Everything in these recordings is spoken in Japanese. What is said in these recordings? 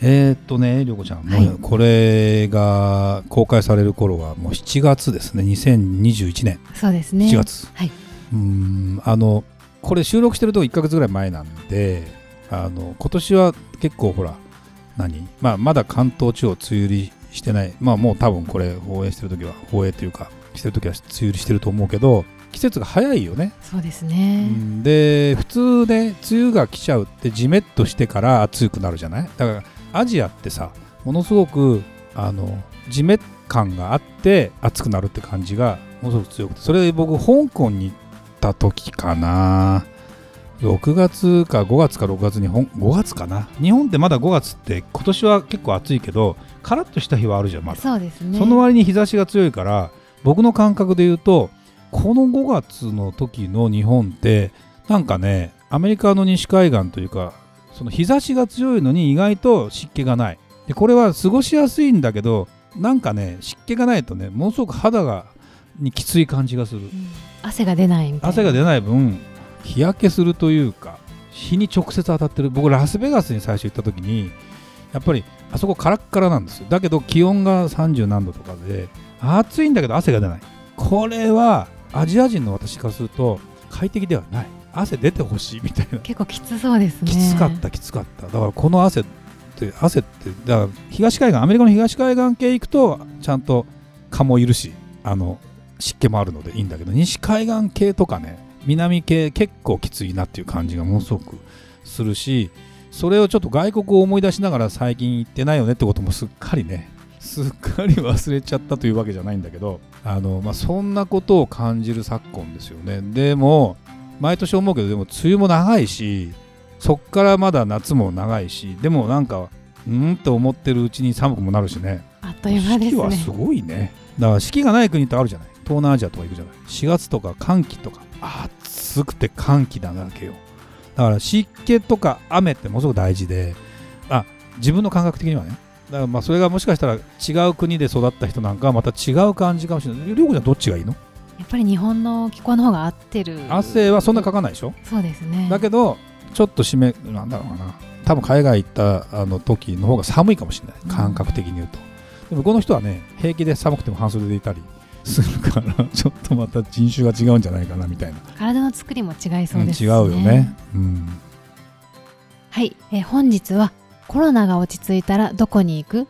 えー、っとね涼子ちゃん、はい、もうこれが公開される頃はもう7月ですね。2021年。そうですね。7月。はい。うんあのこれ収録してると1か月ぐらい前なんであの今年は結構ほら何、まあ、まだ関東地方梅雨入りしてない。まあもう多分これ放映してる時は放映というかしてる時は梅雨入りしてると思うけど季節が早いよね。そうですね、うん、で普通ね梅雨が来ちゃうってじめっとしてから暑くなるじゃない？だからアジアってさものすごくあのじめ感があって暑くなるって感じがものすごく強くて。それで僕香港に行った時かな。6月か5月か6月に5月かな。日本ってまだ5月って今年は結構暑いけどカラッとした日はあるじゃんまだ。そうですね。その割に日差しが強いから僕の感覚で言うとこの5月の時の日本ってなんかねアメリカの西海岸というかその日差しが強いのに意外と湿気がない。でこれは過ごしやすいんだけどなんかね湿気がないとねものすごく肌がにきつい感じがする、うん、汗が出ないみたいな。汗が出ない分日焼けするというか日に直接当たってる。僕ラスベガスに最初行った時にやっぱりあそこカラッカラなんですよ。だけど気温が30何度とかで暑いんだけど汗が出ない。これはアジア人の私からすると快適ではない汗出てほしいみたいな。結構きつそうですね。きつかったきつかった。だからこの汗って汗ってだから東海岸アメリカの東海岸系行くとちゃんと蚊もいるしあの湿気もあるのでいいんだけど西海岸系とかね南系結構きついなっていう感じがものすごくするしそれをちょっと外国を思い出しながら最近行ってないよねってこともすっかりねすっかり忘れちゃったというわけじゃないんだけどあの、まあ、そんなことを感じる昨今ですよね。でも毎年思うけどでも梅雨も長いしそっからまだ夏も長いしでもなんかうんと思ってるうちに寒くもなるしね。あっという間ですね。四季はすごいね。だから四季がない国ってあるじゃない。東南アジアとか行くじゃない。4月とか寒気とか。暑くて寒気だなけよ。だから湿気とか雨ってものすごく大事で。あ自分の感覚的にはね。だからまあそれがもしかしたら違う国で育った人なんかはまた違う感じかもしれない。りょうこちゃんどっちがいいの？やっぱり日本の気候の方が合ってる。汗はそんなかかないでしょ？そうですね。だけどちょっと湿めなんだろうかな。多分海外行ったあの時の方が寒いかもしれない。感覚的に言うと、でもこの人はね平気で寒くても半袖でいたりするから ちょっとまた人種が違うんじゃないかなみたいな。体の作りも違いそうですね、うん、違うよね、うん、はい、え本日はコロナが落ち着いたらどこに行く？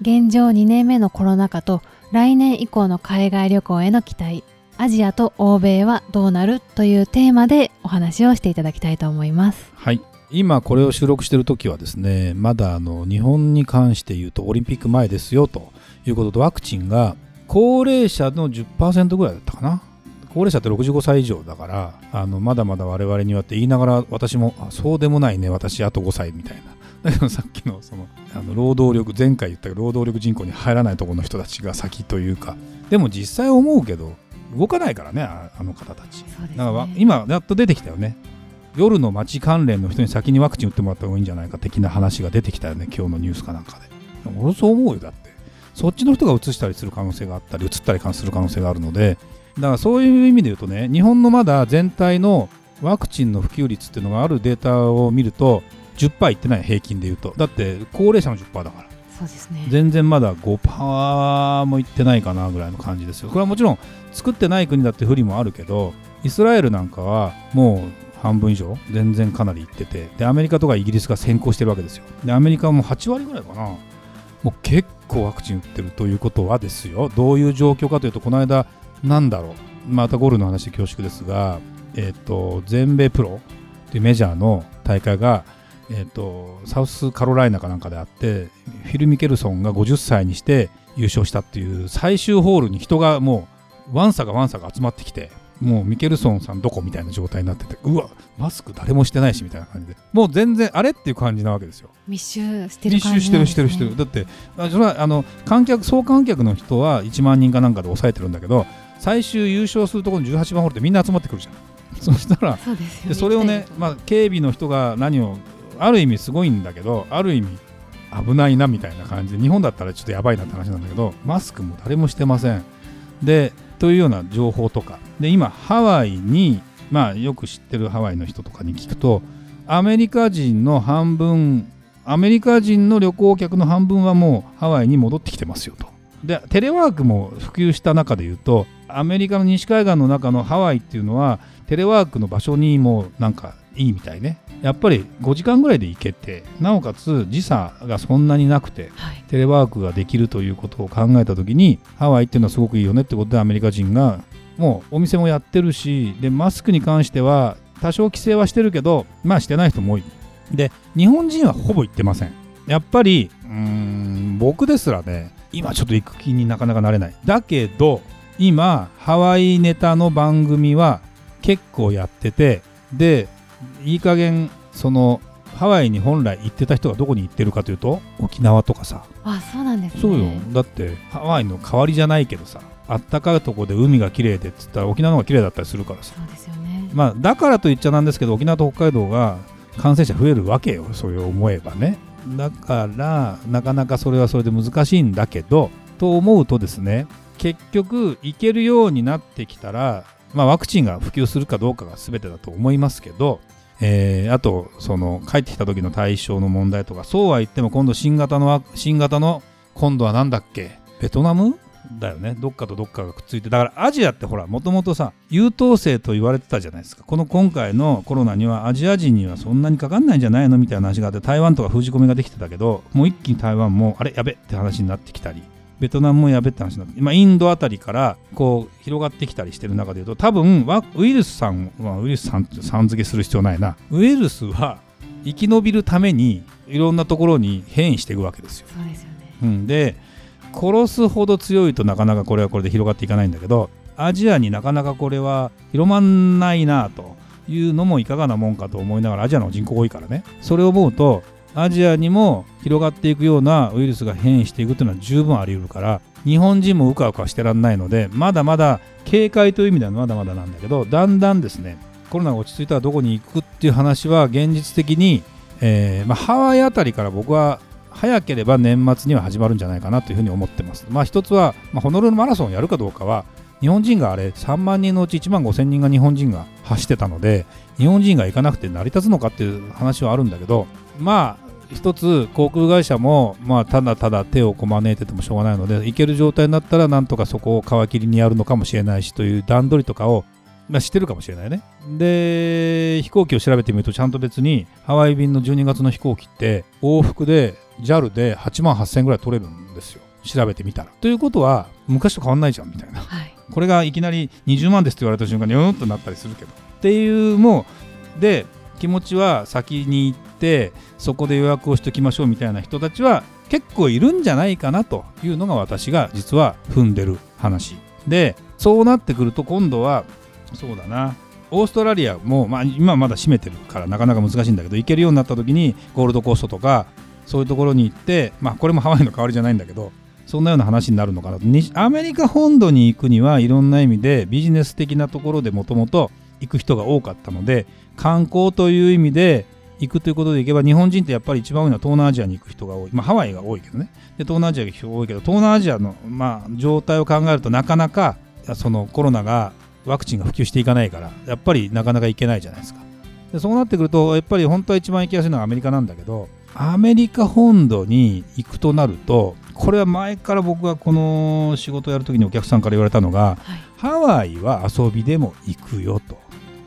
現状2年目のコロナ禍と来年以降の海外旅行への期待アジアと欧米はどうなるというテーマでお話をしていただきたいと思います。はい。今これを収録している時はですねまだあの日本に関して言うとオリンピック前ですよということとワクチンが高齢者の10%ぐらいだったかな？高齢者って65歳以上だからあのまだまだ我々にはって言いながら私もそうでもないね私あと5歳みたいな。だけどさっきのそのあの労働力前回言ったけど労働力人口に入らないところの人たちが先というか。でも実際思うけど動かないからねあの方たち、ね、だから今やっと出てきたよね。夜の街関連の人に先にワクチン打ってもらった方がいいんじゃないか的な話が出てきたよね今日のニュースかなんかで。俺そう思うよだって。そっちの人が移したりする可能性があったり移ったりする可能性があるので。だからそういう意味で言うとね日本のまだ全体のワクチンの普及率っていうのがあるデータを見ると10%いってない平均で言うと。だって高齢者の10%だからそうですね。全然まだ5%もいってないかなぐらいの感じですよ。これはもちろん作ってない国だって不利もあるけどイスラエルなんかはもう半分以上全然かなりいっててでアメリカとかイギリスが先行してるわけですよ。でアメリカはもう8割ぐらいかな。もう結構ワクチン打ってるということはですよ。どういう状況かというとこの間なんだろう。またゴールの話で恐縮ですがえっ、ー、と全米プロっていうメジャーの大会がえーと、サウスカロライナかなんかであってフィル・ミケルソンが50歳にして優勝したっていう最終ホールに人がもうワンサがワンサが集まってきてもうミケルソンさんどこみたいな状態になっててうわマスク誰もしてないしみたいな感じで。もう全然あれっていう感じなわけですよ。密集してる密感じ集してるしてるしてる。だってあそれはあの観客総観客の人は1万人かなんかで抑えてるんだけど最終優勝するところの18番ホールってみんな集まってくるじゃん。そしたらそね。でそれをねまあ、警備の人が何をある意味すごいんだけどある意味危ないなみたいな感じで日本だったらちょっとやばいなって話なんだけどマスクも誰もしてません。でというような情報とか。で今ハワイにまあよく知ってるハワイの人とかに聞くとアメリカ人の半分アメリカ人の旅行客の半分はもうハワイに戻ってきてますよと。でテレワークも普及した中でいうとアメリカの西海岸の中のハワイっていうのはテレワークの場所にもなんかいいみたいね。やっぱり5時間ぐらいで行けてなおかつ時差がそんなになくてはい。テレワークができるということを考えた時にハワイっていうのはすごくいいよねってことでアメリカ人がもうお店もやってるしでマスクに関しては多少規制はしてるけどまあしてない人も多い。で日本人はほぼ行ってません。やっぱりうーん僕ですらね今ちょっと行く気になかなかなれない。だけど今ハワイネタの番組は結構やっててでいい加減そのハワイに本来行ってた人がどこに行ってるかというと沖縄とかさ。あそうなんですね。そうよ。だってハワイの代わりじゃないけどさあったかいとこで海が綺麗でっつったら沖縄の方が綺麗だったりするからさ。そうですよね。まあだからと言っちゃなんですけど沖縄と北海道が感染者増えるわけよそういう思えばね。だからなかなかそれはそれで難しいんだけどと思うとですね結局行けるようになってきたら、まあ、ワクチンが普及するかどうかが全てだと思いますけど、えーあとその帰ってきた時の対象の問題とかそうは言っても今度新型の新型の今度は何だっけベトナムだよね。どっかとどっかがくっついてだからアジアってほらもともとさ優等生と言われてたじゃないですか。この今回のコロナにはアジア人にはそんなにかかんないんじゃないのみたいな話があって台湾とか封じ込めができてたけどもう一気に台湾もあれやべって話になってきたりベトナムもやべって話になって、まあ、インドあたりからこう広がってきたりしてる中でいうと多分ワウイルスさん、まあ、ウイルスさんってさん付けする必要ないな。ウイルスは生き延びるためにいろんなところに変異していくわけですよ。そうですよね。うん、で殺すほど強いとなかなかこれはこれで広がっていかないんだけどアジアになかなかこれは広まんないなというのもいかがなもんかと思いながらアジアの人口多いからね。それを思うとアジアにも広がっていくようなウイルスが変異していくというのは十分あり得るから日本人もうかうかしてらんないのでまだまだ警戒という意味ではまだまだなんだけどだんだんですねコロナが落ち着いたらどこに行くっていう話は現実的に、えーまあ、ハワイあたりから僕は早ければ年末には始まるんじゃないかなというふうに思ってます。まあ一つは、まあ、ホノルルマラソンをやるかどうかは日本人があれ3万人のうち1万5千人が日本人が走ってたので日本人が行かなくて成り立つのかっていう話はあるんだけどまあ一つ航空会社も、まあ、ただただ手をこまねいててもしょうがないので行ける状態になったらなんとかそこを皮切りにやるのかもしれないしという段取りとかをまあ、知ってるかもしれないね。で、飛行機を調べてみると、ちゃんと別にハワイ便の12月の飛行機って、往復で JAL で8万8000円ぐらい取れるんですよ。調べてみたら。ということは、昔と変わんないじゃんみたいな。はいこれがいきなり20万ですって言われた瞬間にうんとなったりするけど。っていう、もう、で、気持ちは先に行って、そこで予約をしておきましょうみたいな人たちは結構いるんじゃないかなというのが私が実は踏んでる話。で、そうなってくると今度は、そうだな。オーストラリアも、まあ、今まだ閉めてるからなかなか難しいんだけど行けるようになった時にゴールドコーストとかそういうところに行って、まあ、これもハワイの代わりじゃないんだけどそんなような話になるのかなとアメリカ本土に行くにはいろんな意味でビジネス的なところでもともと行く人が多かったので観光という意味で行くということで行けば日本人ってやっぱり一番多いのは東南アジアに行く人が多い、まあ、ハワイが多いけどね。で東南アジアが多いけど東南アジアの、まあ、状態を考えるとなかなかそのコロナがワクチンが普及していかないからやっぱりなかなか行けないじゃないですか。でそうなってくるとやっぱり本当は一番行きやすいのはアメリカなんだけどアメリカ本土に行くとなるとこれは前から僕がこの仕事をやるときにお客さんから言われたのがはい。ハワイは遊びでも行くよと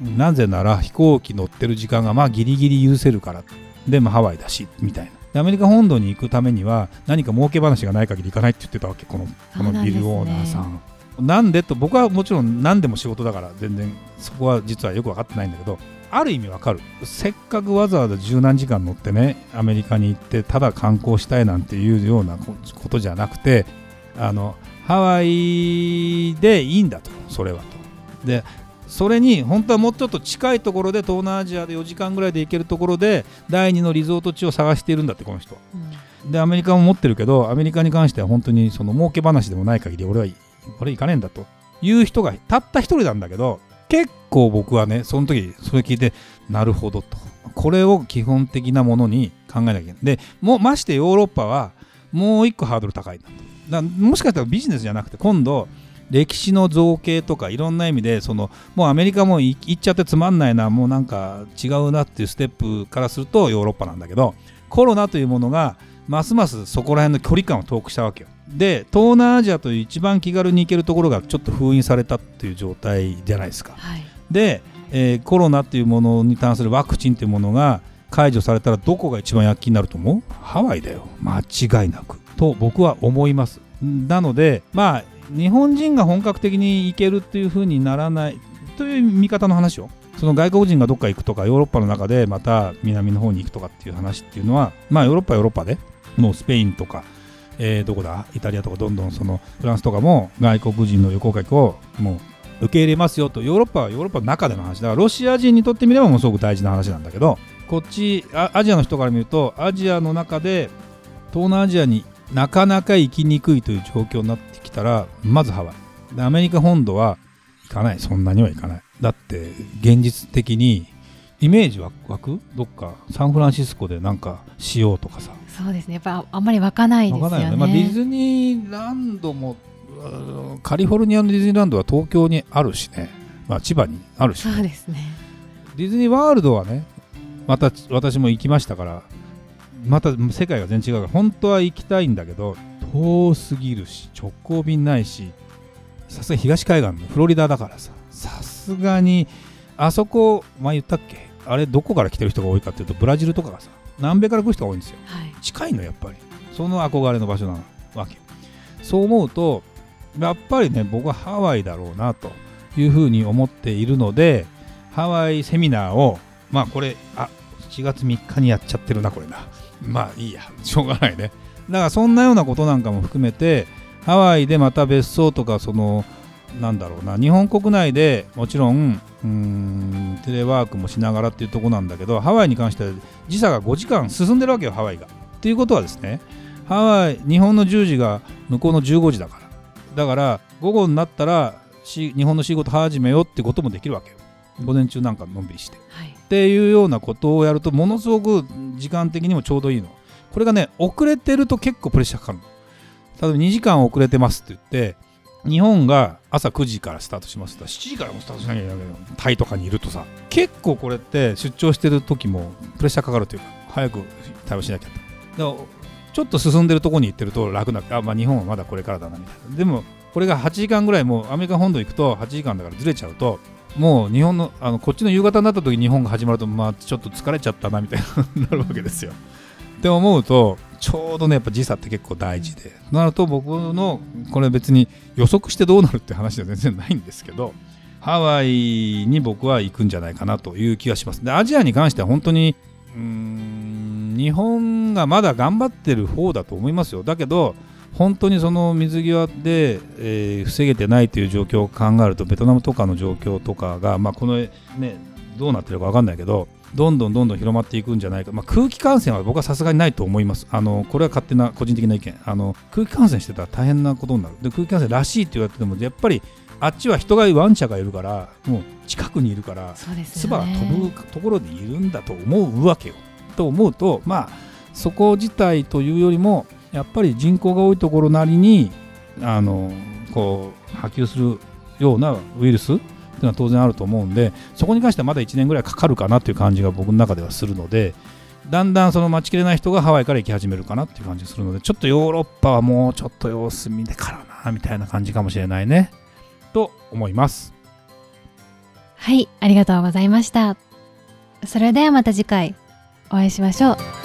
なぜなら飛行機乗ってる時間がまあギリギリ許せるから。でもハワイだしみたいな。でアメリカ本土に行くためには何か儲け話がない限り行かないって言ってたわけこのこのビルオーナーさん。なんでと僕はもちろん何でも仕事だから全然そこは実はよく分かってないんだけどある意味わかる。せっかくわざわざ十何時間乗ってねアメリカに行ってただ観光したいなんていうようなことじゃなくてあのハワイでいいんだとそれはと。でそれに本当はもうちょっと近いところで東南アジアで4時間ぐらいで行けるところで第2のリゾート地を探しているんだってこの人。は。でアメリカも持ってるけどアメリカに関しては本当にその儲け話でもない限り俺は俺行かねえんだという人がたった一人なんだけど結構僕はねその時それ聞いてなるほどと。これを基本的なものに考えなきゃいけない。でもましてヨーロッパはもう一個ハードル高いんだと。だもしかしたらビジネスじゃなくて今度歴史の造形とかいろんな意味でそのもうアメリカも行っちゃってつまんないなもうなんか違うなっていうステップからするとヨーロッパなんだけどコロナというものがますますそこら辺の距離感を遠くしたわけよ。で東南アジアという一番気軽に行けるところがちょっと封印されたっていう状態じゃないですか、はい、で、えー、コロナっていうものに関するワクチンっていうものが解除されたらどこが一番躍起になると思う？ハワイだよ。間違いなく。と僕は思います。なのでまあ日本人が本格的に行けるっていう風にならないという見方の話をその外国人がどっか行くとかヨーロッパの中でまた南の方に行くとかっていう話っていうのはまあヨーロッパヨーロッパでもうスペインとか、えー、どこだイタリアとかどんどんそのフランスとかも外国人の旅行客をもう受け入れますよとヨーロッパはヨーロッパの中での話だからロシア人にとってみればものすごく大事な話なんだけどこっちアジアの人から見るとアジアの中で東南アジアになかなか行きにくいという状況になってきたらまずハワイ。でアメリカ本土は行かない。そんなには行かない。だって現実的にイメージ湧く？どっかサンフランシスコでなんかしようとかさ。そうですね。やっぱあんまり湧かないですよね、ね、まあ、ディズニーランドもカリフォルニアのディズニーランドは東京にあるしね、まあ、千葉にあるし、ね、そうですね。ディズニーワールドはねまた私も行きましたからまた世界が全然違うから本当は行きたいんだけど遠すぎるし直行便ないしさすが東海岸のフロリダだからささすがにあそこ前言ったっけ？あれどこから来てる人が多いかっていうとブラジルとかがさ南米から来る人が多いんですよ、はい、近いのやっぱり。その憧れの場所なわけそう思うとやっぱりね僕はハワイだろうなというふうに思っているのでハワイセミナーをまあこれあ7月3日にやっちゃってるなこれなまあいいや。しょうがないね。だからそんなようなことなんかも含めてハワイでまた別荘とかそのなんだろうな日本国内でもちろんうんテレワークもしながらっていうとこなんだけどハワイに関しては時差が5時間進んでるわけよハワイが。っていうことはですねハワイ日本の10時が向こうの15時だから。だから午後になったら日本の仕事始めようってこともできるわけよ。午前中なんかのんびりして、はい、っていうようなことをやるとものすごく時間的にもちょうどいいの。これがね遅れてると結構プレッシャーかかるの。例えば2時間遅れてますって言って日本が朝9時からスタートしますと。7時からもスタートしなきゃいけないけどタイとかにいるとさ。結構これって出張してる時もプレッシャーかかるというか早く対応しなきゃだからちょっと進んでるとこに行ってると楽なあ、まあ、日本はまだこれからだなみたいな。でもこれが8時間ぐらいもうアメリカ本土行くと8時間だからずれちゃうともう日本のあのこっちの夕方になった時日本が始まるとまあちょっと疲れちゃったなみたいになるわけですよ。って思うとちょうどねやっぱ時差って結構大事で。なると僕のこれ別に予測してどうなるって話では全然ないんですけどハワイに僕は行くんじゃないかなという気がします。でアジアに関しては本当にうーん日本がまだ頑張ってる方だと思いますよ。だけど本当にその水際で、えー、防げてないという状況を考えるとベトナムとかの状況とかが、まあ、この、ね、どうなってるか分かんないけどどんどんどんどん広まっていくんじゃないか、まあ、空気感染は僕はさすがにないと思います。あのこれは勝手な個人的な意見。あの空気感染してたら大変なことになる。で空気感染らしいって言われてもやっぱりあっちは人がワンちゃがいるからもう近くにいるから唾、が飛ぶところでいるんだと思うわけよ。と思うとまあそこ自体というよりもやっぱり人口が多いところなりにあのこう波及するようなウイルスいうのは当然あると思うんでそこに関してはまだ1年ぐらいかかるかなという感じが僕の中ではするのでだんだんその待ちきれない人がハワイから行き始めるかなっていう感じがするのでちょっとヨーロッパはもうちょっと様子見てからなみたいな感じかもしれないね。と思います。はいありがとうございました。それではまた次回お会いしましょう。